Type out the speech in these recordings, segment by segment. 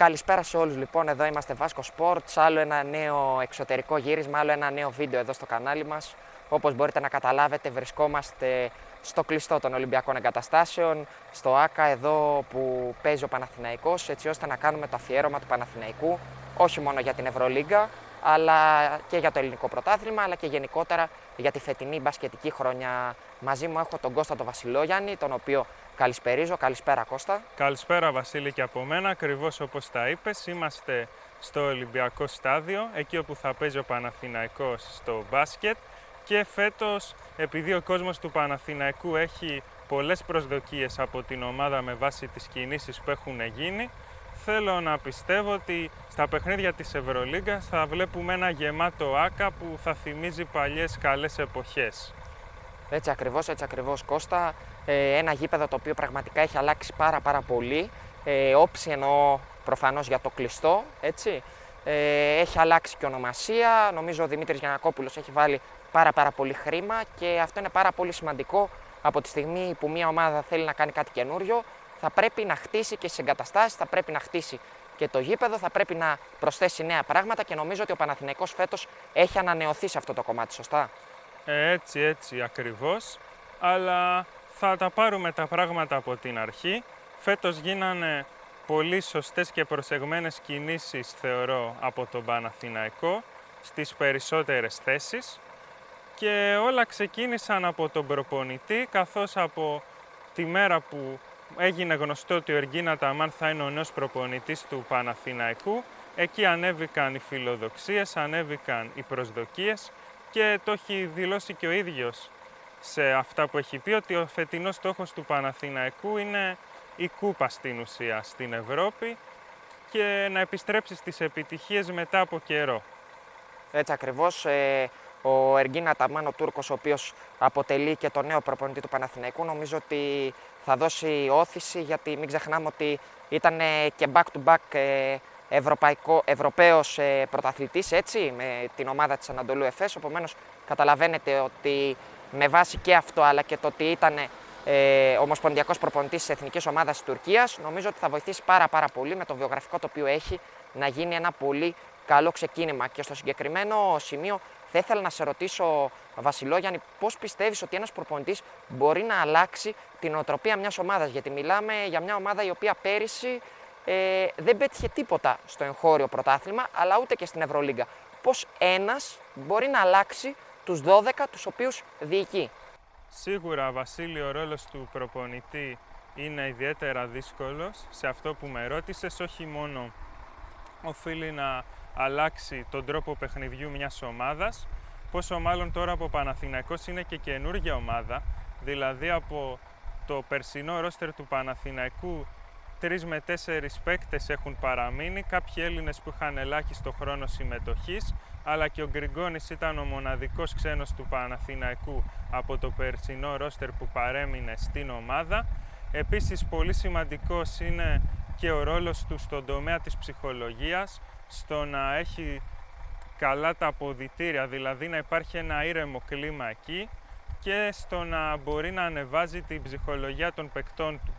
Καλησπέρα σε όλους λοιπόν, εδώ είμαστε Vasco Sports, άλλο ένα νέο εξωτερικό γύρισμα, άλλο ένα νέο βίντεο εδώ στο κανάλι μας. Όπως μπορείτε να καταλάβετε βρισκόμαστε στο κλειστό των Ολυμπιακών Εγκαταστάσεων, στο ΆΚΑ εδώ που παίζει ο Παναθηναϊκός, έτσι ώστε να κάνουμε το αφιέρωμα του Παναθηναϊκού, όχι μόνο για την Ευρωλίγκα, αλλά και για το ελληνικό πρωτάθλημα, αλλά και γενικότερα για τη φετινή μπασκετική χρονιά. Μαζί μου έχω τον Κώστα τον Βασιλόγιαννη, τον οποίο καλησπερίζω. Καλησπέρα Κώστα. Καλησπέρα Βασίλη και από μένα, ακριβώς όπως τα είπες. Είμαστε στο Ολυμπιακό Στάδιο, εκεί όπου θα παίζει ο Παναθηναϊκός στο μπάσκετ και φέτος επειδή ο κόσμος του Παναθηναϊκού έχει πολλές προσδοκίες από την ομάδα με βάση τις κινήσεις που έχουν γίνει, θέλω να πιστεύω ότι στα παιχνίδια της Ευρωλίγκας θα βλέπουμε ένα γεμάτο άκα που θα θυμίζει παλιές καλές εποχές. Έτσι ακριβώς, έτσι ακριβώς Κώστα. Ε, ένα γήπεδο το οποίο πραγματικά έχει αλλάξει πάρα πάρα πολύ. Ε, όψη εννοώ προφανώς για το κλειστό, έτσι. Ε, έχει αλλάξει και ονομασία. Νομίζω ο Δημήτρης Γιανακόπουλος έχει βάλει πάρα πάρα πολύ χρήμα και αυτό είναι πάρα πολύ σημαντικό από τη στιγμή που μια ομάδα θέλει να κάνει κάτι καινούριο θα πρέπει να χτίσει και στις εγκαταστάσεις, θα πρέπει να χτίσει και το γήπεδο, θα πρέπει να προσθέσει νέα πράγματα και νομίζω ότι ο Παναθηναϊκός φέτος έχει ανανεωθεί σε αυτό το κομμάτι, σωστά; Ε, έτσι, έτσι ακριβώς, αλλά θα τα πάρουμε τα πράγματα από την αρχή. Φέτος γίνανε πολύ σωστές και προσεγμένες κινήσεις, θεωρώ, από τον Παναθηναϊκό στις περισσότερες θέσεις και όλα ξεκίνησαν από τον προπονητή, καθώς από τη μέρα που έγινε γνωστό ότι ο Εργίνα Ταμάν θα είναι ο νέος προπονητής του Παναθηναϊκού. Εκεί ανέβηκαν οι φιλοδοξίες, ανέβηκαν οι προσδοκίες και το έχει δηλώσει και ο ίδιος σε αυτά που έχει πει ότι ο φετινός στόχος του Παναθηναϊκού είναι η κούπα στην ουσία στην Ευρώπη και να επιστρέψει στις επιτυχίες μετά από καιρό. Έτσι ακριβώς. Ε, ο Εργίνα Ταμάν, ο Τούρκος, ο οποίος αποτελεί και το νέο προπονητή του Παναθηναϊκού, νομίζω ότι θα δώσει όθηση γιατί μην ξεχνάμε ότι ήταν και back-to-back ε, ευρωπαϊκό, Ευρωπαίος ε, πρωταθλητής, έτσι, με την ομάδα της Ανατολού Εφές, Οπομένως καταλαβαίνετε ότι με βάση και αυτό αλλά και το ότι ήταν ε, ομοσπονδιακός προπονητής της Εθνικής Ομάδας της Τουρκίας, νομίζω ότι θα βοηθήσει πάρα πάρα πολύ με το βιογραφικό το οποίο έχει να γίνει ένα πολύ καλό ξεκίνημα. Και στο συγκεκριμένο σημείο θα ήθελα να σε ρωτήσω, Βασιλόγιαννη, πώς πιστεύεις ότι ένας προπονητής μπορεί να αλλάξει την οτροπία μιας ομάδας; Γιατί μιλάμε για μια ομάδα η οποία πέρυσι ε, δεν πέτυχε τίποτα στο εγχώριο πρωτάθλημα, αλλά ούτε και στην Ευρωλίγκα. Πώς ένας μπορεί να αλλάξει τους 12 τους οποίους διοικεί. Σίγουρα, Βασίλη, ο ρόλος του προπονητή είναι ιδιαίτερα δύσκολος. Σε αυτό που με ρώτησες, όχι μόνο οφείλει να αλλάξει τον τρόπο παιχνιδιού μιας ομάδας, πόσο μάλλον τώρα από Παναθηναϊκός είναι και καινούργια ομάδα, δηλαδή από το περσινό ρόστερ του Παναθηναϊκού τρεις με τέσσερις παίκτες έχουν παραμείνει, κάποιοι Έλληνες που είχαν ελάχιστο χρόνο συμμετοχής, αλλά και ο Γκριγκόνης ήταν ο μοναδικός ξένος του Παναθηναϊκού από το περσινό ρόστερ που παρέμεινε στην ομάδα. Επίσης πολύ σημαντικός είναι και ο ρόλος του στον τομέα της ψυχολογίας, στο να έχει καλά τα αποδυτήρια, δηλαδή να υπάρχει ένα ήρεμο κλίμα εκεί και στο να μπορεί να ανεβάζει την ψυχολογία των παικτών του.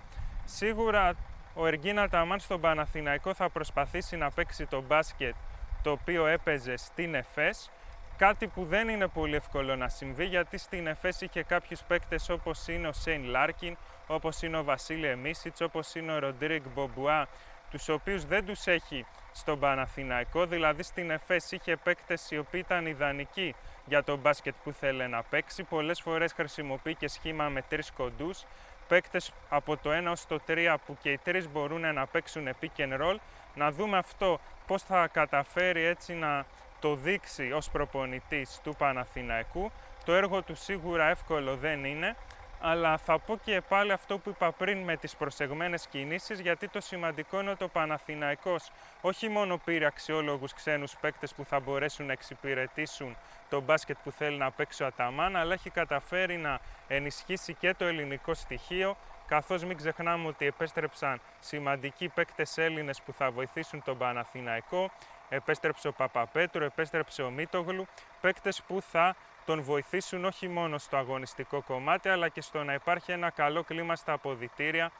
Σίγουρα ο Εργκίν Αταμάν στον Παναθηναϊκό θα προσπαθήσει να παίξει το μπάσκετ το οποίο έπαιζε στην ΕΦΕΣ, κάτι που δεν είναι πολύ εύκολο να συμβεί γιατί στην ΕΦΕΣ είχε κάποιους παίκτες όπως είναι ο Σέιν Λάρκιν, όπως είναι ο Βασίλιε Μίσιτς, όπως είναι ο Ροντρίγκ Μπομπουά, τους οποίους δεν τους έχει στον Παναθηναϊκό, δηλαδή στην ΕΦΕΣ είχε παίκτες οι οποίοι ήταν ιδανικοί για το μπάσκετ που θέλει να παίξει. Πολλές φορές χρησιμοποιεί και σχήμα με τρεις κοντούς, παίκτες από το 1 ως το 3 που και οι τρεις μπορούν να παίξουν pick and roll. Να δούμε αυτό πώς θα καταφέρει έτσι να το δείξει ως προπονητής του Παναθηναϊκού. Το έργο του σίγουρα εύκολο δεν είναι, αλλά θα πω και πάλι αυτό που είπα πριν με τις προσεγμένες κινήσεις, γιατί το σημαντικό είναι ότι ο Παναθηναϊκός όχι μόνο πήρε αξιόλογους ξένους παίκτες που θα μπορέσουν να εξυπηρετήσουν το μπάσκετ που θέλει να παίξει ο Αταμάν, αλλά έχει καταφέρει να ενισχύσει και το ελληνικό στοιχείο, καθώς μην ξεχνάμε ότι επέστρεψαν σημαντικοί παίκτες Έλληνες που θα βοηθήσουν τον Παναθηναϊκό, επέστρεψε ο Παπαπέτρου, επέστρεψε ο Μίτογλου, παίκτες που θα τον βοηθήσουν όχι μόνο στο αγωνιστικό κομμάτι αλλά και στο να υπάρχει ένα καλό κλίμα στα αποδητήρια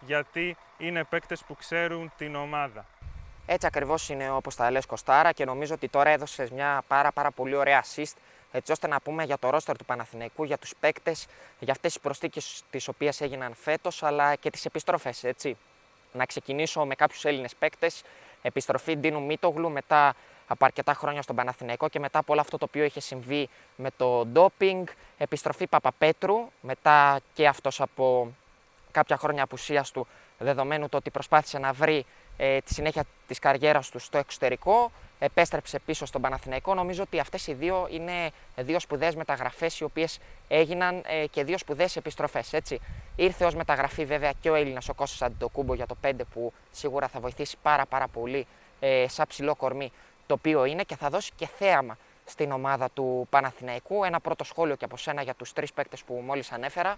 γιατί είναι παίκτες που ξέρουν την ομάδα. Έτσι ακριβώς είναι όπως τα λες Κωστάρα και νομίζω ότι τώρα έδωσες μια πάρα πάρα πολύ ωραία assist έτσι ώστε να πούμε για το ρόστερ του Παναθηναϊκού, για τους παίκτες, για αυτές τις προστίκες τις οποίες έγιναν φέτος αλλά και τις επιστροφές έτσι. Να ξεκινήσω με κάποιους Έλληνες παίκτες, επιστροφή Ντίνου Μίτογλου μετά από αρκετά χρόνια στον Παναθηναϊκό και μετά από όλο αυτό το οποίο είχε συμβεί με το ντόπινγκ, επιστροφή Παπαπέτρου, μετά και αυτός από κάποια χρόνια απουσίας του, δεδομένου το ότι προσπάθησε να βρει ε, τη συνέχεια της καριέρας του στο εξωτερικό, επέστρεψε πίσω στον Παναθηναϊκό. Νομίζω ότι αυτές οι δύο είναι δύο σπουδαίες μεταγραφές οι οποίες έγιναν ε, και δύο σπουδαίες επιστροφές. Έτσι. Ήρθε ως μεταγραφή βέβαια και ο Έλληνας ο Κώστας Αντιτοκούμπο για το 5 που σίγουρα θα βοηθήσει πάρα πάρα πολύ ε, σαν ψηλό κορμί το οποίο είναι και θα δώσει και θέαμα στην ομάδα του Παναθηναϊκού. Ένα πρώτο σχόλιο και από σένα για τους τρεις παίκτες που μόλις ανέφερα.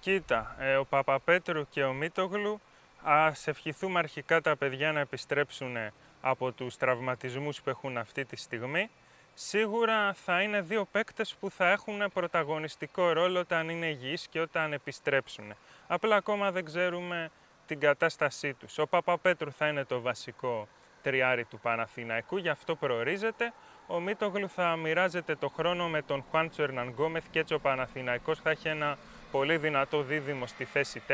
Κοίτα, ε, ο Παπαπέτρου και ο Μίτογλου, ας ευχηθούμε αρχικά τα παιδιά να επιστρέψουν από τους τραυματισμούς που έχουν αυτή τη στιγμή. Σίγουρα θα είναι δύο παίκτες που θα έχουν πρωταγωνιστικό ρόλο όταν είναι υγιείς και όταν επιστρέψουν. Απλά ακόμα δεν ξέρουμε την κατάστασή τους. Ο Παπαπέτρου θα είναι το βασικό τριάρι του Παναθηναϊκού, γι' αυτό προορίζεται. Ο Μίτογλου θα μοιράζεται το χρόνο με τον Χουάντσο Ερνανγκόμεθ και έτσι ο Παναθηναϊκός θα έχει ένα πολύ δυνατό δίδυμο στη θέση 4.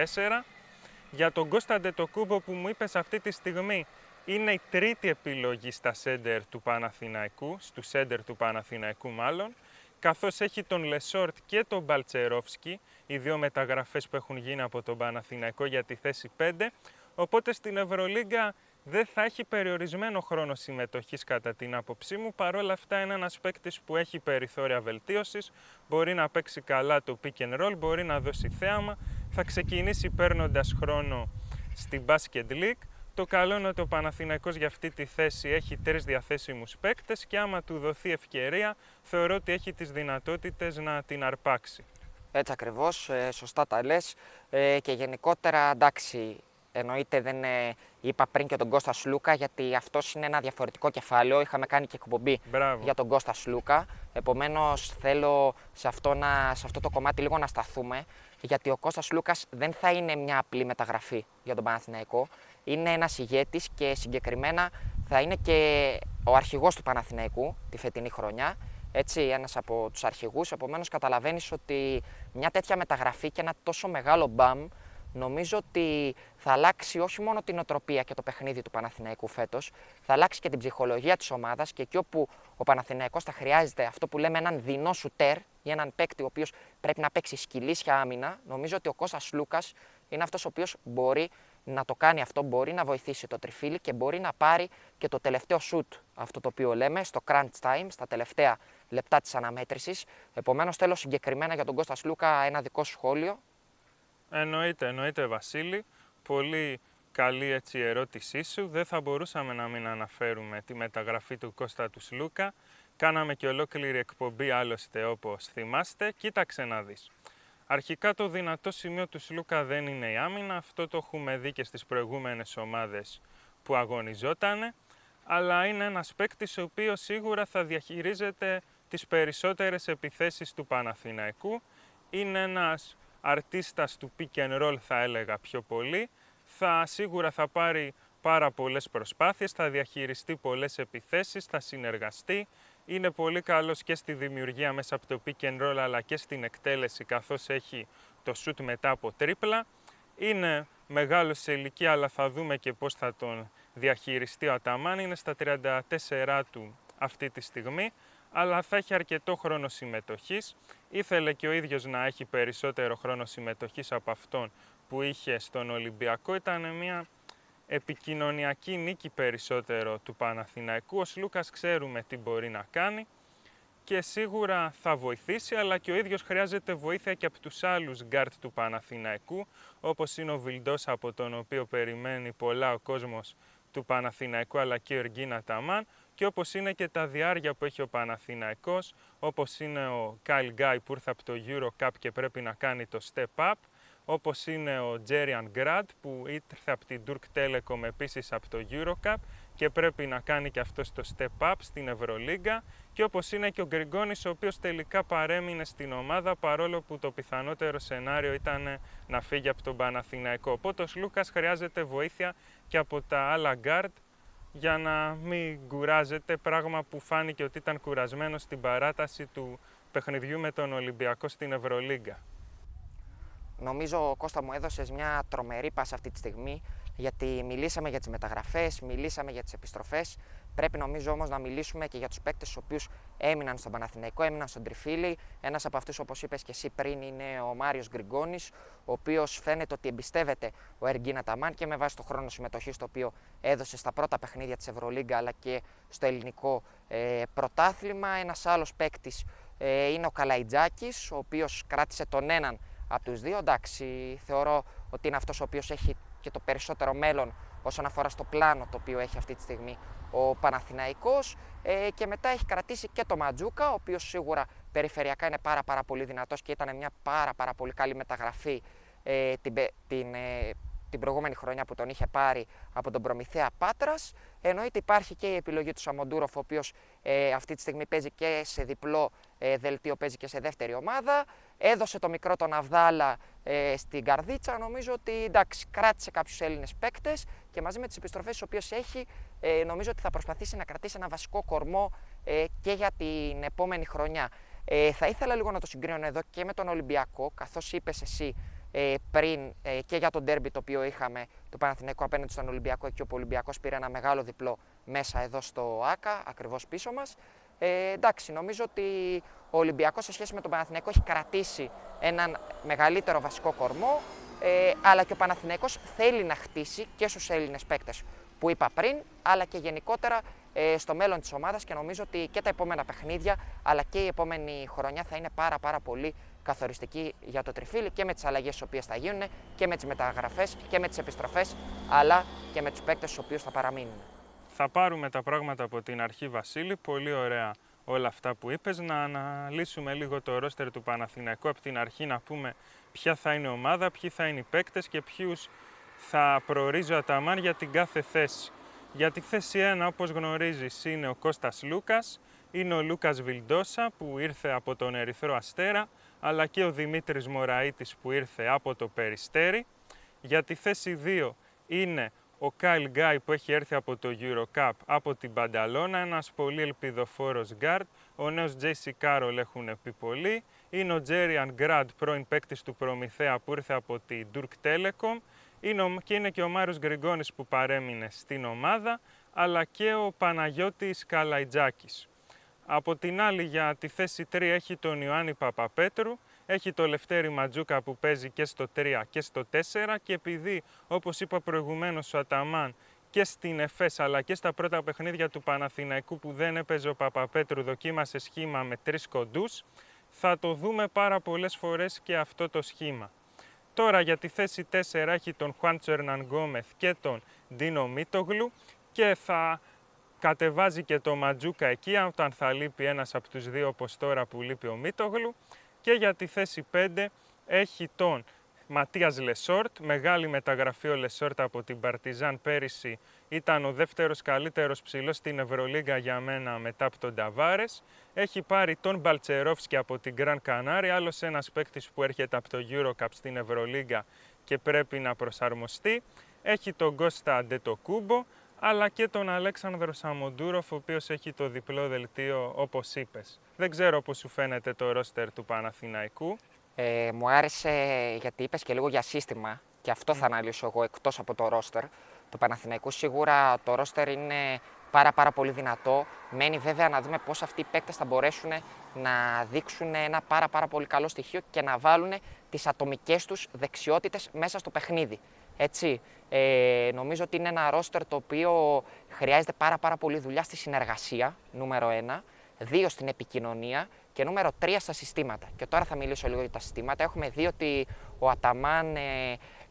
Για τον Κώστα Αντετοκούμπο που μου είπες αυτή τη στιγμή είναι η τρίτη επιλογή στα σέντερ του Παναθηναϊκού, στου σέντερ του Παναθηναϊκού μάλλον, καθώς έχει τον Λεσόρτ και τον Μπαλτσερόφσκι, οι δύο μεταγραφές που έχουν γίνει από τον Παναθηναϊκό για τη θέση 5, οπότε στην Ευρωλίγκα δεν θα έχει περιορισμένο χρόνο συμμετοχής κατά την άποψή μου. Παρ' όλα αυτά είναι ένα παίκτη που έχει περιθώρια βελτίωσης. Μπορεί να παίξει καλά το pick and roll, μπορεί να δώσει θέαμα. Θα ξεκινήσει παίρνοντας χρόνο στην Basket League. Το καλό είναι ότι ο Παναθηναϊκός για αυτή τη θέση έχει τρεις διαθέσιμους παίκτες και άμα του δοθεί ευκαιρία θεωρώ ότι έχει τις δυνατότητες να την αρπάξει. Έτσι ακριβώς, ε, σωστά τα λες ε, και γενικότερα εντάξει Εννοείται δεν ε, είπα πριν και τον Κώστας Σλούκα, γιατί αυτός είναι ένα διαφορετικό κεφάλαιο. Είχαμε κάνει και εκπομπή για τον Κώστας Σλούκα. Επομένως, θέλω σε αυτό, να, σε αυτό το κομμάτι λίγο να σταθούμε, γιατί ο Κώστας Λούκας δεν θα είναι μια απλή μεταγραφή για τον Παναθηναϊκό. Είναι ένας ηγέτης και συγκεκριμένα θα είναι και ο αρχηγός του Παναθηναϊκού τη φετινή χρονιά. Έτσι, ένας από τους αρχηγούς. Επομένως, καταλαβαίνεις ότι μια τέτοια μεταγραφή και ένα τόσο μεγάλο μπαμ νομίζω ότι θα αλλάξει όχι μόνο την οτροπία και το παιχνίδι του Παναθηναϊκού φέτος, θα αλλάξει και την ψυχολογία της ομάδας και εκεί όπου ο Παναθηναϊκός θα χρειάζεται αυτό που λέμε έναν δεινό σουτέρ ή έναν παίκτη ο οποίος πρέπει να παίξει σκυλίσια άμυνα, νομίζω ότι ο Κώστας Λούκας είναι αυτός ο οποίος μπορεί να το κάνει αυτό, μπορεί να βοηθήσει το τριφύλι και μπορεί να πάρει και το τελευταίο σουτ, αυτό το οποίο λέμε, στο crunch time, στα τελευταία λεπτά της αναμέτρησης. Επομένως, θέλω συγκεκριμένα για τον Κώστας Λούκα ένα δικό σχόλιο Εννοείται, εννοείται Βασίλη. Πολύ καλή έτσι ερώτησή σου. Δεν θα μπορούσαμε να μην αναφέρουμε τη μεταγραφή του Κώστα του Σλούκα. Κάναμε και ολόκληρη εκπομπή άλλωστε όπως θυμάστε. Κοίταξε να δεις. Αρχικά το δυνατό σημείο του Σλούκα δεν είναι η άμυνα. Αυτό το έχουμε δει και στις προηγούμενες ομάδες που αγωνιζότανε. Αλλά είναι ένας παίκτης ο οποίος σίγουρα θα διαχειρίζεται τις περισσότερες επιθέσεις του Παναθηναϊκού. Είναι ένας αρτίστας του pick and roll θα έλεγα πιο πολύ. Θα σίγουρα θα πάρει πάρα πολλές προσπάθειες, θα διαχειριστεί πολλές επιθέσεις, θα συνεργαστεί. Είναι πολύ καλός και στη δημιουργία μέσα από το pick and roll αλλά και στην εκτέλεση καθώς έχει το shoot μετά από τρίπλα. Είναι μεγάλος σε ηλικία αλλά θα δούμε και πώς θα τον διαχειριστεί ο Αταμάν. Είναι στα 34 του αυτή τη στιγμή αλλά θα έχει αρκετό χρόνο συμμετοχής. Ήθελε και ο ίδιος να έχει περισσότερο χρόνο συμμετοχής από αυτόν που είχε στον Ολυμπιακό. Ήταν μια επικοινωνιακή νίκη περισσότερο του Παναθηναϊκού. Ο Λούκας ξέρουμε τι μπορεί να κάνει και σίγουρα θα βοηθήσει, αλλά και ο ίδιος χρειάζεται βοήθεια και από τους άλλους γκαρντ του Παναθηναϊκού, όπως είναι ο Βιλντόσα από τον οποίο περιμένει πολλά ο κόσμος του Παναθηναϊκού, αλλά και ο Εργκίν Αταμάν, και όπως είναι και τα δυάρια που έχει ο Παναθηναϊκός, όπως είναι ο Kyle Guy που ήρθε από το Eurocup και πρέπει να κάνει το step up, όπως είναι ο Jerian Grant που ήρθε από την Turk Telekom επίσης από το Eurocup και πρέπει να κάνει και αυτό το step up στην Ευρωλίγκα και όπως είναι και ο Γκριγκόνης ο οποίος τελικά παρέμεινε στην ομάδα παρόλο που το πιθανότερο σενάριο ήταν να φύγει από τον Παναθηναϊκό. Οπότε ο Σλούκας χρειάζεται βοήθεια και από τα άλλα guard για να μην κουράζεται, πράγμα που φάνηκε ότι ήταν κουρασμένο στην παράταση του παιχνιδιού με τον Ολυμπιακό στην Ευρωλίγκα. Νομίζω, Κώστα μου έδωσες μια τρομερή πάσα αυτή τη στιγμή, γιατί μιλήσαμε για τις μεταγραφές, μιλήσαμε για τις επιστροφές. Πρέπει νομίζω όμως να μιλήσουμε και για τους παίκτες τους οποίους έμειναν στον Παναθηναϊκό, έμειναν στον Τριφύλι. Ένας από αυτούς, όπως είπες και εσύ πριν, είναι ο Μάριος Γκριγκόνης, ο οποίος φαίνεται ότι εμπιστεύεται ο Εργίνα Ταμάν και με βάση το χρόνο συμμετοχή το οποίο έδωσε στα πρώτα παιχνίδια της Ευρωλίγκα αλλά και στο ελληνικό ε, πρωτάθλημα. Ένας άλλος παίκτης ε, είναι ο Καλαϊτζάκης, ο οποίος κράτησε τον έναν από τους δύο. Εντάξει, θεωρώ ότι είναι αυτός ο οποίος έχει και το περισσότερο μέλλον όσον αφορά στο πλάνο το οποίο έχει αυτή τη στιγμή ο Παναθηναϊκός ε, και μετά έχει κρατήσει και το Ματζούκα, ο οποίος σίγουρα περιφερειακά είναι πάρα, πάρα πολύ δυνατός και ήταν μια πάρα, πάρα πολύ καλή μεταγραφή ε, την, την, ε, την προηγούμενη χρονιά που τον είχε πάρει από τον Προμηθέα Πάτρας. Εννοείται υπάρχει και η επιλογή του Σαμοντούροφ, ο οποίος ε, αυτή τη στιγμή παίζει και σε διπλό ε, δελτίο, παίζει και σε δεύτερη ομάδα. Έδωσε το μικρό τον Αβδάλα ε, στην καρδίτσα. Νομίζω ότι εντάξει, κράτησε κάποιους Έλληνες παίκτες και μαζί με τις επιστροφές τις οποίες έχει, ε, νομίζω ότι θα προσπαθήσει να κρατήσει ένα βασικό κορμό ε, και για την επόμενη χρονιά. Ε, θα ήθελα λίγο να το συγκρίνω εδώ και με τον Ολυμπιακό, καθώς είπες εσύ ε, πριν ε, και για τον ντέρμπι το οποίο είχαμε το Παναθηναϊκό απέναντι στον Ολυμπιακό εκεί όπου ο Ολυμπιακός πήρε ένα μεγάλο διπλό μέσα εδώ στο ΆΚΑ, ακριβώς πίσω μας. Ε, εντάξει, νομίζω ότι ο Ολυμπιακός σε σχέση με τον Παναθηναϊκό έχει κρατήσει έναν μεγαλύτερο βασικό κορμό ε, αλλά και ο Παναθηναϊκός θέλει να χτίσει και στους Έλληνες παίκτες που είπα πριν, αλλά και γενικότερα ε, στο μέλλον της ομάδας και νομίζω ότι και τα επόμενα παιχνίδια αλλά και η επόμενη χρονιά θα είναι πάρα πάρα πολύ καθοριστική για το τριφύλι και με τις αλλαγές οι οποίες θα γίνουν και με τις μεταγραφές και με τις επιστροφές αλλά και με τους παίκτες στους οποίους θα παραμείνουν. Θα πάρουμε τα πράγματα από την αρχή Βασίλη, πολύ ωραία όλα αυτά που είπες, να αναλύσουμε λίγο το ρόστερ του Παναθηναϊκού από την αρχή να πούμε ποια θα είναι η ομάδα, ποιοι θα είναι οι παίκτες και ποιους θα προορίζει ο Αταμάν για την κάθε θέση. Για τη θέση 1, όπως γνωρίζεις, είναι ο Κώστας Λούκας, είναι ο Λούκας Βιλντόσα που ήρθε από τον Ερυθρό Αστέρα, αλλά και ο Δημήτρης Μωραΐτης που ήρθε από το Περιστέρι. Για τη θέση 2 είναι ο Κάιλ Γκάι που έχει έρθει από το Eurocup από την Μπανταλόνα, ένας πολύ ελπιδοφόρος γκαρντ. Ο νέος JC Κάρολ έχουν πει πολλοί. Είναι ο Τζέριαν Γκραντ, πρώην παίκτης του Προμηθέα που ήρθε από την Turk Telekom. Είναι και είναι και ο Μάριος Γκριγκόνης που παρέμεινε στην ομάδα, αλλά και ο Παναγιώτης Καλαϊτζάκης. Από την άλλη για τη θέση 3 έχει τον Ιωάννη Παπαπέτρου, έχει το Λευτέρη Ματζούκα που παίζει και στο 3 και στο 4 και επειδή όπως είπα προηγουμένως ο Αταμάν και στην ΕΦΕΣ αλλά και στα πρώτα παιχνίδια του Παναθηναϊκού που δεν έπαιζε ο Παπαπέτρου δοκίμασε σχήμα με τρεις κοντούς θα το δούμε πάρα πολλές φορές και αυτό το σχήμα. Τώρα για τη θέση 4 έχει τον Χουάντσο Ερναν Γκόμεθ και τον Ντίνο Μίτογλου και θα κατεβάζει και το Ματζούκα εκεί όταν θα λείπει ένας από τους δύο όπως τώρα που λείπει ο Μίτογλου και για τη θέση 5 έχει τον Ματίας Λεσόρτ, μεγάλη μεταγραφή ο Λεσόρτ από την Παρτιζάν πέρυσι ήταν ο δεύτερος καλύτερος ψηλός στην Ευρωλίγκα για μένα μετά από τον Ταβάρες. Έχει πάρει τον Μπαλτσερόφσκι από την Γκραν Κανάρι, άλλος ένας παίκτης που έρχεται από το Eurocup στην Ευρωλίγκα και πρέπει να προσαρμοστεί. Έχει τον Κώστα Αντετοκούμπο, αλλά και τον Αλέξανδρο Σαμοντούροφ, ο οποίος έχει το διπλό δελτίο όπως είπες. Δεν ξέρω πώς σου φαίνεται το ρόστερ του Παναθηναϊκού. Ε, μου άρεσε γιατί είπες και λίγο για σύστημα και αυτό θα αναλύσω εγώ εκτός από το ρόστερ του Παναθηναϊκού. Σίγουρα το ρόστερ είναι πάρα πάρα πολύ δυνατό. Μένει βέβαια να δούμε πώς αυτοί οι παίκτες θα μπορέσουν να δείξουν ένα πάρα πάρα πολύ καλό στοιχείο και να βάλουν τις ατομικές τους δεξιότητες μέσα στο παιχνίδι. Έτσι, ε, νομίζω ότι είναι ένα ρόστερ το οποίο χρειάζεται πάρα πάρα πολύ δουλειά στη συνεργασία, νούμερο ένα, δύο στην επικοινωνία και νούμερο τρία στα συστήματα. Και τώρα θα μιλήσω λίγο για τα συστήματα. Έχουμε δει ότι ο Αταμάν ε,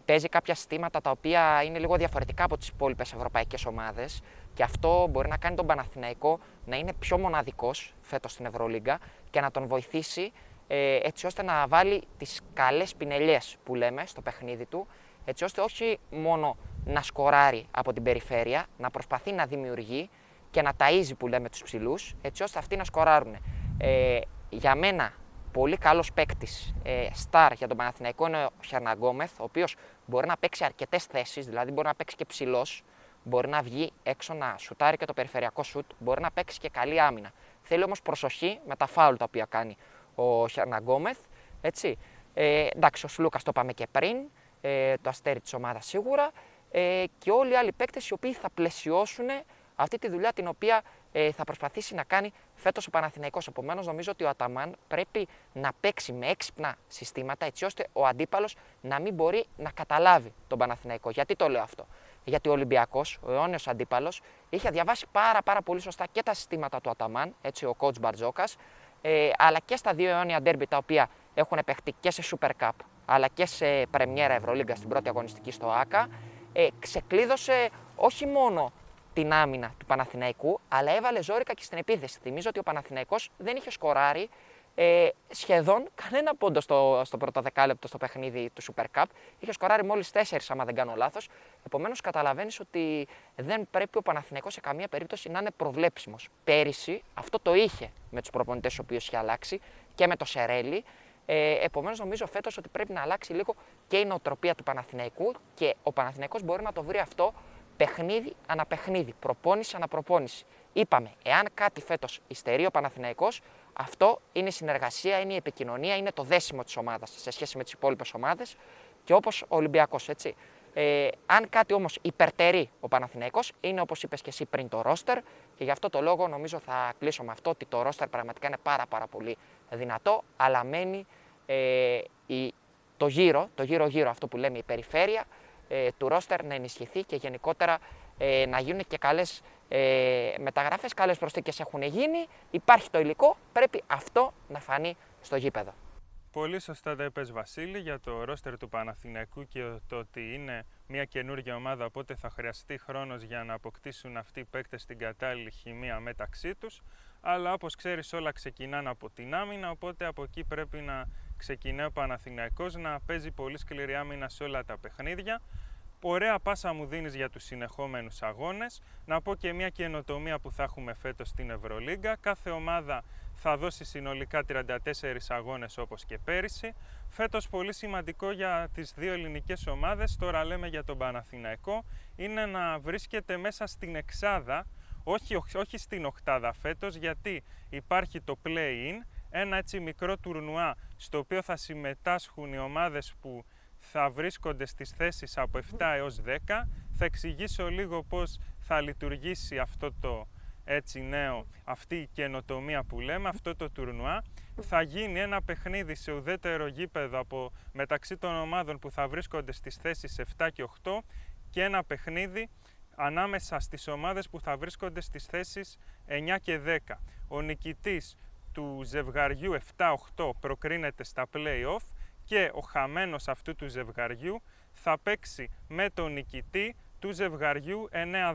παίζει κάποια συστήματα τα οποία είναι λίγο διαφορετικά από τις υπόλοιπες ευρωπαϊκές ομάδες και αυτό μπορεί να κάνει τον Παναθηναϊκό να είναι πιο μοναδικός φέτος στην Ευρωλίγκα και να τον βοηθήσει ε, έτσι ώστε να βάλει τις καλές πινελιές που λέμε στο παιχνίδι του έτσι ώστε όχι μόνο να σκοράρει από την περιφέρεια, να προσπαθεί να δημιουργεί και να ταΐζει που λέμε τους ψηλούς, έτσι ώστε αυτοί να σκοράρουν. Ε, για μένα, πολύ καλός παίκτης, ε, star για τον Παναθηναϊκό είναι ο Χερναγκόμεθ, ο οποίος μπορεί να παίξει αρκετές θέσεις, δηλαδή μπορεί να παίξει και ψηλός, μπορεί να βγει έξω να σουτάρει και το περιφερειακό σουτ, μπορεί να παίξει και καλή άμυνα. Θέλει όμως προσοχή με τα φάουλ τα οποία κάνει ο Χερναγκόμεθ. Έτσι. Ε, εντάξει, ο Σλούκας το είπαμε και πριν, ε, το αστέρι της ομάδας σίγουρα. Ε, και όλοι οι άλλοι παίκτες οι οποίοι θα πλαισιώσουν αυτή τη δουλειά την οποία ε, θα προσπαθήσει να κάνει φέτος ο Παναθηναϊκός. Επομένως, νομίζω ότι ο Αταμάν πρέπει να παίξει με έξυπνα συστήματα έτσι ώστε ο αντίπαλος να μην μπορεί να καταλάβει τον Παναθηναϊκό. Γιατί το λέω αυτό; Γιατί ο Ολυμπιακός, ο αιώνιος αντίπαλος, είχε διαβάσει πάρα, πάρα πολύ σωστά και τα συστήματα του Αταμάν, έτσι ο coach Μπαρτζόκας, ε, αλλά και στα δύο αιώνια ντέρμπι τα οποία έχουν παιχτεί και σε Super Cup αλλά και σε Πρεμιέρα Ευρωλίγκα στην πρώτη αγωνιστική στο ΆΚΑ, ε, ξεκλείδωσε όχι μόνο την άμυνα του Παναθηναϊκού, αλλά έβαλε ζόρικα και στην επίθεση. Θυμίζω ότι ο Παναθηναϊκός δεν είχε σκοράρει ε, σχεδόν κανένα πόντο στο, στο πρώτο δεκάλεπτο στο παιχνίδι του Super Cup. Είχε σκοράρει μόλις τέσσερις, άμα δεν κάνω λάθος. Επομένως, καταλαβαίνεις ότι δεν πρέπει ο Παναθηναϊκός σε καμία περίπτωση να είναι προβλέψιμος. Πέρυσι αυτό το είχε με τους προπονητές, ο οποίος είχε αλλάξει και με το Σερέλι. Ε, Επομένως, νομίζω φέτος ότι πρέπει να αλλάξει λίγο και η νοοτροπία του Παναθηναϊκού και ο Παναθηναϊκός μπορεί να το βρει αυτό παιχνίδι ανά παιχνίδι, προπόνηση ανά προπόνηση. Είπαμε, εάν κάτι φέτος υστερεί ο Παναθηναϊκός, αυτό είναι η συνεργασία, είναι η επικοινωνία, είναι το δέσιμο της ομάδας σε σχέση με τις υπόλοιπες ομάδες και όπως ο Ολυμπιακός, έτσι. Ε, αν κάτι όμως υπερτερεί ο Παναθηναϊκός, είναι όπως είπες και εσύ πριν το ρόστερ και γι' αυτό το λόγο νομίζω θα κλείσω με αυτό ότι το ρόστερ πραγματικά είναι πάρα, πάρα πολύ δυνατό, αλλά μένει ε, η, το γύρο, το γύρω-γύρω αυτό που λέμε η περιφέρεια ε, του ρόστερ να ενισχυθεί και γενικότερα ε, να γίνουν και καλές ε, μεταγραφές, καλές προσθήκες έχουν γίνει, υπάρχει το υλικό, πρέπει αυτό να φανεί στο γήπεδο. Πολύ σωστά τα είπες Βασίλη για το ρόστερ του Παναθηναϊκού και το ότι είναι μια καινούργια ομάδα οπότε θα χρειαστεί χρόνος για να αποκτήσουν αυτοί οι παίκτες την κατάλληλη χημεία μεταξύ τους. Αλλά όπως ξέρεις όλα ξεκινάνε από την άμυνα οπότε από εκεί πρέπει να ξεκινάει ο Παναθηναϊκός να παίζει πολύ σκληρή άμυνα σε όλα τα παιχνίδια Ωραία πάσα μου δίνεις για τους συνεχόμενους αγώνες. Να πω και μια καινοτομία που θα έχουμε φέτος στην Ευρωλίγκα. Κάθε ομάδα θα δώσει συνολικά 34 αγώνες όπως και πέρυσι. Φέτος πολύ σημαντικό για τις δύο ελληνικές ομάδες, τώρα λέμε για τον Παναθηναϊκό, είναι να βρίσκεται μέσα στην εξάδα, όχι, όχι στην οκτάδα φέτος, γιατί υπάρχει το play-in, ένα έτσι μικρό τουρνουά στο οποίο θα συμμετάσχουν οι ομάδες που θα βρίσκονται στις θέσεις από 7 έως 10. Θα εξηγήσω λίγο πώς θα λειτουργήσει αυτό το έτσι νέο, αυτή η καινοτομία που λέμε, αυτό το τουρνουά. Θα γίνει ένα παιχνίδι σε ουδέτερο γήπεδο από μεταξύ των ομάδων που θα βρίσκονται στις θέσεις 7 και 8 και ένα παιχνίδι ανάμεσα στις ομάδες που θα βρίσκονται στις θέσεις 9 και 10. Ο νικητής του ζευγαριού 7-8 προκρίνεται στα play-off και ο χαμένος αυτού του ζευγαριού θα παίξει με τον νικητή του ζευγαριού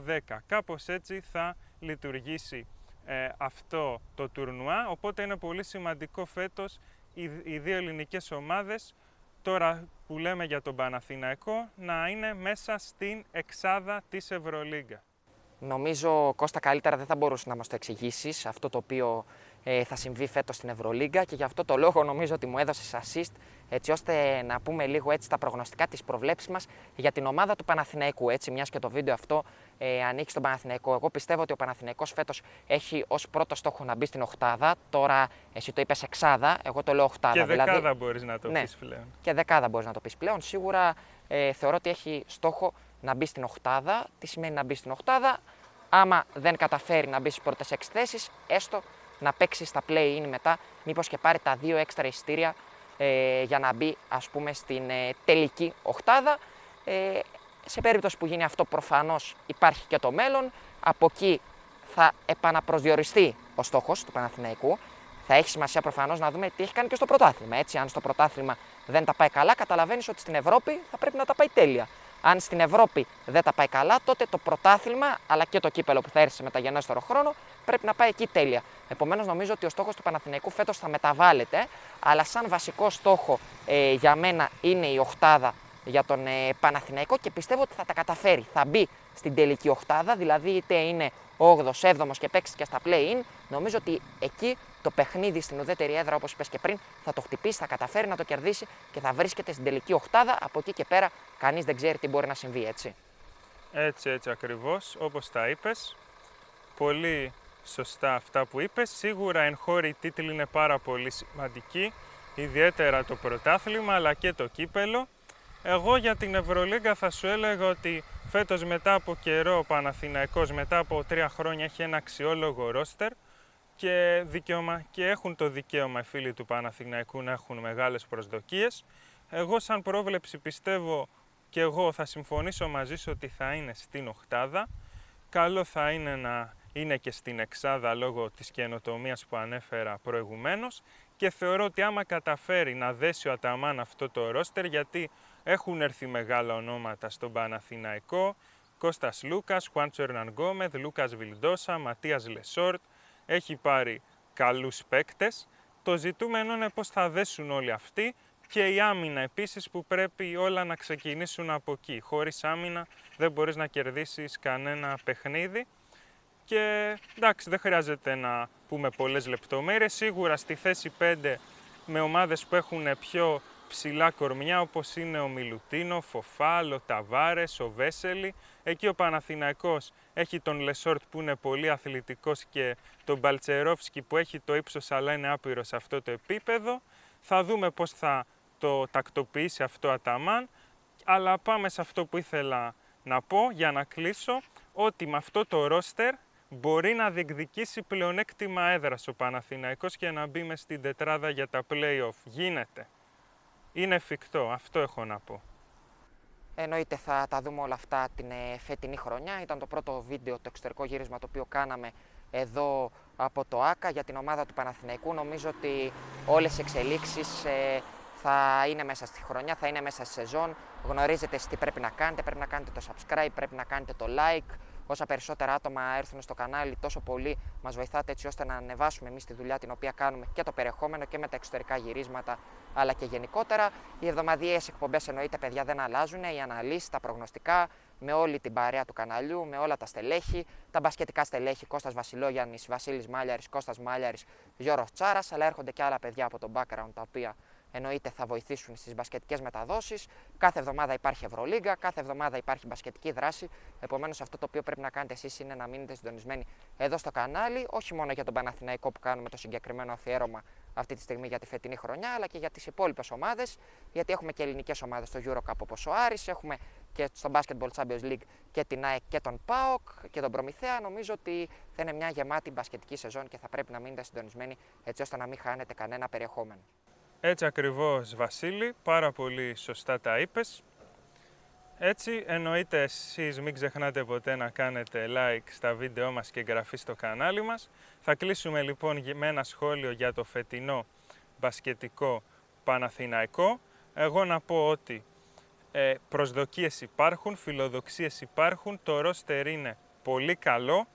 9-10. Κάπως έτσι θα λειτουργήσει ε, αυτό το τουρνουά, οπότε είναι πολύ σημαντικό φέτος οι, οι δύο ελληνικές ομάδες, τώρα που λέμε για τον Παναθηναϊκό, να είναι μέσα στην εξάδα της Ευρωλίγκα. Νομίζω, Κώστα, καλύτερα δεν θα μπορούσε να μας το εξηγήσεις αυτό το οποίο ε, θα συμβεί φέτος στην Ευρωλίγκα και γι' αυτό το λόγο νομίζω ότι μου έδωσες assist έτσι ώστε να πούμε λίγο έτσι τα προγνωστικά της προβλέψης μας για την ομάδα του Παναθηναϊκού. Έτσι, μιας και το βίντεο αυτό ε, ανήκει στον Παναθηναϊκό. Εγώ πιστεύω ότι ο Παναθηναϊκός φέτος έχει ως πρώτο στόχο να μπει στην οχτάδα. Τώρα εσύ το είπες εξάδα, εγώ το λέω οχτάδα. Και δηλαδή, δεκάδα μπορείς να το ναι, πεις πλέον. Και δεκάδα μπορείς να το πεις πλέον. Σίγουρα ε, θεωρώ ότι έχει στόχο να μπει στην οχτάδα. Τι σημαίνει να μπει στην οχτάδα; Άμα δεν καταφέρει να μπει στις πρώτες έξι θέσεις, έστω να παίξει στα play-in μετά, μήπως και πάρει τα δύο έξτρα εισιτήρια ε, για να μπει ας πούμε στην ε, τελική οχτάδα. Ε, σε περίπτωση που γίνει αυτό προφανώς υπάρχει και το μέλλον. Από εκεί θα επαναπροσδιοριστεί ο στόχος του Παναθηναϊκού. Θα έχει σημασία προφανώς να δούμε τι έχει κάνει και στο πρωτάθλημα. Έτσι, αν στο πρωτάθλημα δεν τα πάει καλά, καταλαβαίνεις ότι στην Ευρώπη θα πρέπει να τα πάει τέλεια. Αν στην Ευρώπη δεν τα πάει καλά, τότε το πρωτάθλημα αλλά και το κύπελο που θα έρθει σε μεταγενέστερο χρόνο πρέπει να πάει εκεί τέλεια. Επομένως, νομίζω ότι ο στόχος του Παναθηναϊκού φέτος θα μεταβάλλεται, αλλά σαν βασικό στόχο ε, για μένα είναι η οχτάδα για τον ε, Παναθηναϊκό και πιστεύω ότι θα τα καταφέρει. Θα μπει στην τελική οχτάδα, δηλαδή είτε είναι 8ο, 7ο και παίξεις και στα play-in. Νομίζω ότι εκεί το παιχνίδι στην ουδέτερη έδρα, όπως είπες και πριν, θα το χτυπήσει, θα καταφέρει να το κερδίσει και θα βρίσκεται στην τελική οχτάδα. Από εκεί και πέρα, κανείς δεν ξέρει τι μπορεί να συμβεί, έτσι. Έτσι, έτσι ακριβώς, όπως τα είπες. Πολύ σωστά αυτά που είπες. Σίγουρα εγχώροι τίτλοι είναι πάρα πολύ σημαντικοί, ιδιαίτερα το πρωτάθλημα αλλά και το κύπελο. Εγώ για την Ευρωλίγκα θα σου έλεγα ότι φέτος μετά από καιρό ο Παναθηναϊκός μετά από τρία χρόνια έχει ένα αξιόλογο ρόστερ και, δικαίωμα, και έχουν το δικαίωμα οι φίλοι του Παναθηναϊκού να έχουν μεγάλες προσδοκίες. Εγώ σαν πρόβλεψη πιστεύω και εγώ θα συμφωνήσω μαζί σου ότι θα είναι στην οχτάδα. Καλό θα είναι να είναι και στην εξάδα λόγω της καινοτομίας που ανέφερα προηγουμένως και θεωρώ ότι άμα καταφέρει να δέσει ο Αταμάν αυτό το ρόστερ γιατί έχουν έρθει μεγάλα ονόματα στον Παναθηναϊκό Κώστας Σλούκας, Χουάντσο Ερναν Λούκας Βιλντόσα, Ματίας Λεσόρτ έχει πάρει καλούς παίκτες το ζητούμενο είναι πώς θα δέσουν όλοι αυτοί και η άμυνα επίσης που πρέπει όλα να ξεκινήσουν από εκεί. Χωρίς άμυνα δεν μπορείς να κερδίσεις κανένα παιχνίδι και εντάξει δεν χρειάζεται να πούμε πολλές λεπτομέρειες. Σίγουρα στη θέση 5 με ομάδες που έχουν πιο ψηλά κορμιά όπως είναι ο Μιλουτίνοφ, ο Φαλ, ο Ταβάρες, ο Βέσελι. Εκεί ο Παναθηναϊκός έχει τον Λεσόρτ που είναι πολύ αθλητικός και τον Μπαλτσερόφσκι που έχει το ύψος αλλά είναι άπειρος σε αυτό το επίπεδο. Θα δούμε πώς θα το τακτοποιήσει αυτό ο Αταμάν, αλλά πάμε σε αυτό που ήθελα να πω για να κλείσω, ότι με αυτό το ρόστερ μπορεί να διεκδικήσει πλεονέκτημα έδρας ο Παναθηναϊκός και να μπει μες στην τετράδα για τα play-off. Γίνεται. Είναι εφικτό, αυτό έχω να πω. Εννοείται θα τα δούμε όλα αυτά την ε, φετινή χρονιά. Ήταν το πρώτο βίντεο, το εξωτερικό γύρισμα το οποίο κάναμε εδώ από το ΆΚΑ για την ομάδα του Παναθηναϊκού. Νομίζω ότι όλες οι εξελίξεις ε, θα είναι μέσα στη χρονιά, θα είναι μέσα στη σεζόν. Γνωρίζετε τι πρέπει να κάνετε, πρέπει να κάνετε το subscribe, πρέπει να κάνετε το like. Όσα περισσότερα άτομα έρθουν στο κανάλι, τόσο πολύ μας βοηθάτε έτσι ώστε να ανεβάσουμε εμείς τη δουλειά την οποία κάνουμε και το περιεχόμενο και με τα εξωτερικά γυρίσματα, αλλά και γενικότερα. Οι εβδομαδιαίες εκπομπές εννοείται, παιδιά, δεν αλλάζουν. Οι αναλύσεις, τα προγνωστικά, με όλη την παρέα του καναλιού, με όλα τα στελέχη, τα μπασκετικά στελέχη Κώστας Βασιλόγιαννης, Βασίλης Μάλιαρης, Κώστας Μάλιαρης, Γιώργος Τσάρας, αλλά έρχονται και άλλα παιδιά από το background τα οποία εννοείται θα βοηθήσουν στις μπασκετικές μεταδόσεις. Κάθε εβδομάδα υπάρχει Ευρωλίγκα, κάθε εβδομάδα υπάρχει μπασκετική δράση. Επομένως, αυτό το οποίο πρέπει να κάνετε εσείς είναι να μείνετε συντονισμένοι εδώ στο κανάλι, όχι μόνο για τον Παναθηναϊκό που κάνουμε το συγκεκριμένο αφιέρωμα αυτή τη στιγμή για τη φετινή χρονιά, αλλά και για τις υπόλοιπες ομάδες. Γιατί έχουμε και ελληνικές ομάδες στο Eurocup όπως ο Άρης, έχουμε και στο Basketball Champions League και την ΑΕΚ και τον ΠΑΟΚ και τον Προμηθέα. Νομίζω ότι θα είναι μια γεμάτη μπασκετική σεζόν και θα πρέπει να μείνετε συντονισμένοι έτσι ώστε να μην χάνετε κανένα περιεχόμενο. Έτσι ακριβώς Βασίλη, πάρα πολύ σωστά τα είπες. Έτσι εννοείται εσείς μην ξεχνάτε ποτέ να κάνετε like στα βίντεό μας και εγγραφή στο κανάλι μας. Θα κλείσουμε λοιπόν με ένα σχόλιο για το φετινό μπασκετικό Παναθηναϊκό. Εγώ να πω ότι ε, προσδοκίες υπάρχουν, φιλοδοξίες υπάρχουν, το ρόστερ είναι πολύ καλό.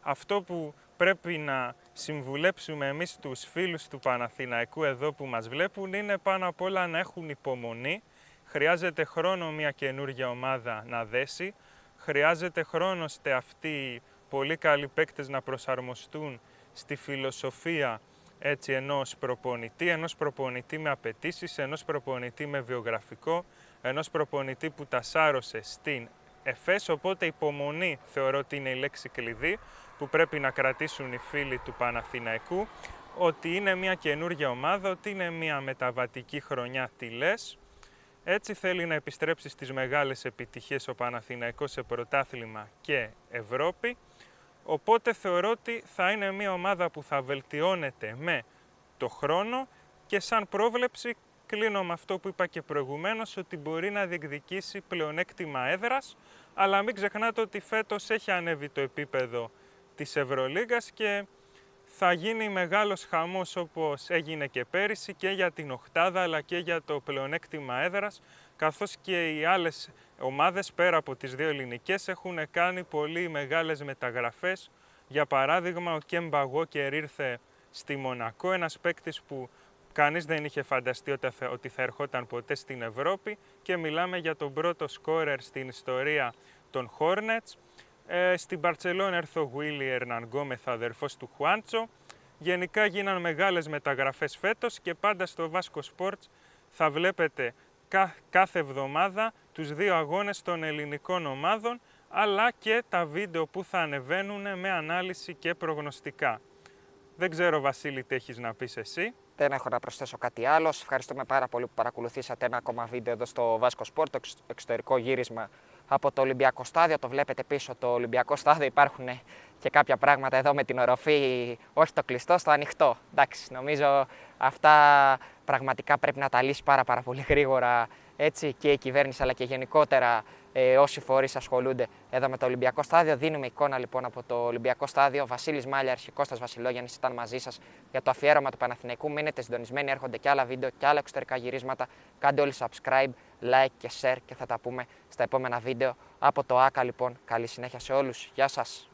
Αυτό που πρέπει να συμβουλέψουμε εμείς τους φίλους του Παναθηναϊκού εδώ που μας βλέπουν είναι πάνω απ' όλα να έχουν υπομονή. Χρειάζεται χρόνο μια καινούργια ομάδα να δέσει. Χρειάζεται χρόνο ώστε αυτοί οι πολύ καλοί παίκτες να προσαρμοστούν στη φιλοσοφία έτσι ενός προπονητή, ενός προπονητή με απαιτήσεις, ενός προπονητή με βιογραφικό, ενός προπονητή που τα σάρωσε στην ΕΦΕΣ, οπότε υπομονή θεωρώ ότι είναι η λέξη κλειδί που πρέπει να κρατήσουν οι φίλοι του Παναθηναϊκού, ότι είναι μια καινούργια ομάδα, ότι είναι μια μεταβατική χρονιά, τι λες. Έτσι θέλει να επιστρέψει στις μεγάλες επιτυχίες ο Παναθηναϊκός σε πρωτάθλημα και Ευρώπη. Οπότε θεωρώ ότι θα είναι μια ομάδα που θα βελτιώνεται με το χρόνο και σαν πρόβλεψη κλείνω με αυτό που είπα και προηγουμένως ότι μπορεί να διεκδικήσει πλεονέκτημα έδρας αλλά μην ξεχνάτε ότι φέτος έχει ανέβει το επίπεδο της Ευρωλίγκας και θα γίνει μεγάλος χαμός όπως έγινε και πέρυσι και για την οκτάδα αλλά και για το πλεονέκτημα έδρας καθώς και οι άλλες ομάδες πέρα από τις δύο ελληνικές έχουν κάνει πολύ μεγάλες μεταγραφές. Για παράδειγμα ο Κέμπα Γόκερ ήρθε στη Μονακό, ένας παίκτης που κανείς δεν είχε φανταστεί ότι θα ερχόταν ποτέ στην Ευρώπη και μιλάμε για τον πρώτο σκόρερ στην ιστορία των Hornets. Ε, στην Μπαρτσελόνα έρθω ο Γουίλι Ερναν Γκόμεθ, αδερφός του Χουάντσο. Γενικά γίναν μεγάλες μεταγραφές φέτος και πάντα στο Βάσκο Sports θα βλέπετε κάθε εβδομάδα τους δύο αγώνες των ελληνικών ομάδων αλλά και τα βίντεο που θα ανεβαίνουν με ανάλυση και προγνωστικά. Δεν ξέρω Βασίλη τι έχεις να πεις εσύ. Δεν έχω να προσθέσω κάτι άλλο. Σας ευχαριστούμε πάρα πολύ που παρακολουθήσατε ένα ακόμα βίντεο εδώ στο Βάσκο Σπορ, το εξωτερικό γύρισμα από το Ολυμπιακό Στάδιο. Το βλέπετε πίσω το Ολυμπιακό Στάδιο. Υπάρχουν και κάποια πράγματα εδώ με την οροφή, όχι το κλειστό, στο ανοιχτό. Εντάξει, νομίζω αυτά πραγματικά πρέπει να τα λύσει πάρα, πάρα πολύ γρήγορα έτσι, και η κυβέρνηση αλλά και γενικότερα ε, όσοι φορείς ασχολούνται εδώ με το Ολυμπιακό Στάδιο. Δίνουμε εικόνα λοιπόν από το Ολυμπιακό Στάδιο. Βασίλης Μάλια, και Κώστας Βασιλόγιαννη ήταν μαζί σας για το αφιέρωμα του Παναθηναϊκού. Μείνετε συντονισμένοι, έρχονται και άλλα βίντεο και άλλα εξωτερικά γυρίσματα. Κάντε όλοι subscribe, like και share και θα τα πούμε στα επόμενα βίντεο από το ΆΚΑ λοιπόν. Καλή συνέχεια σε όλους. Γεια σας.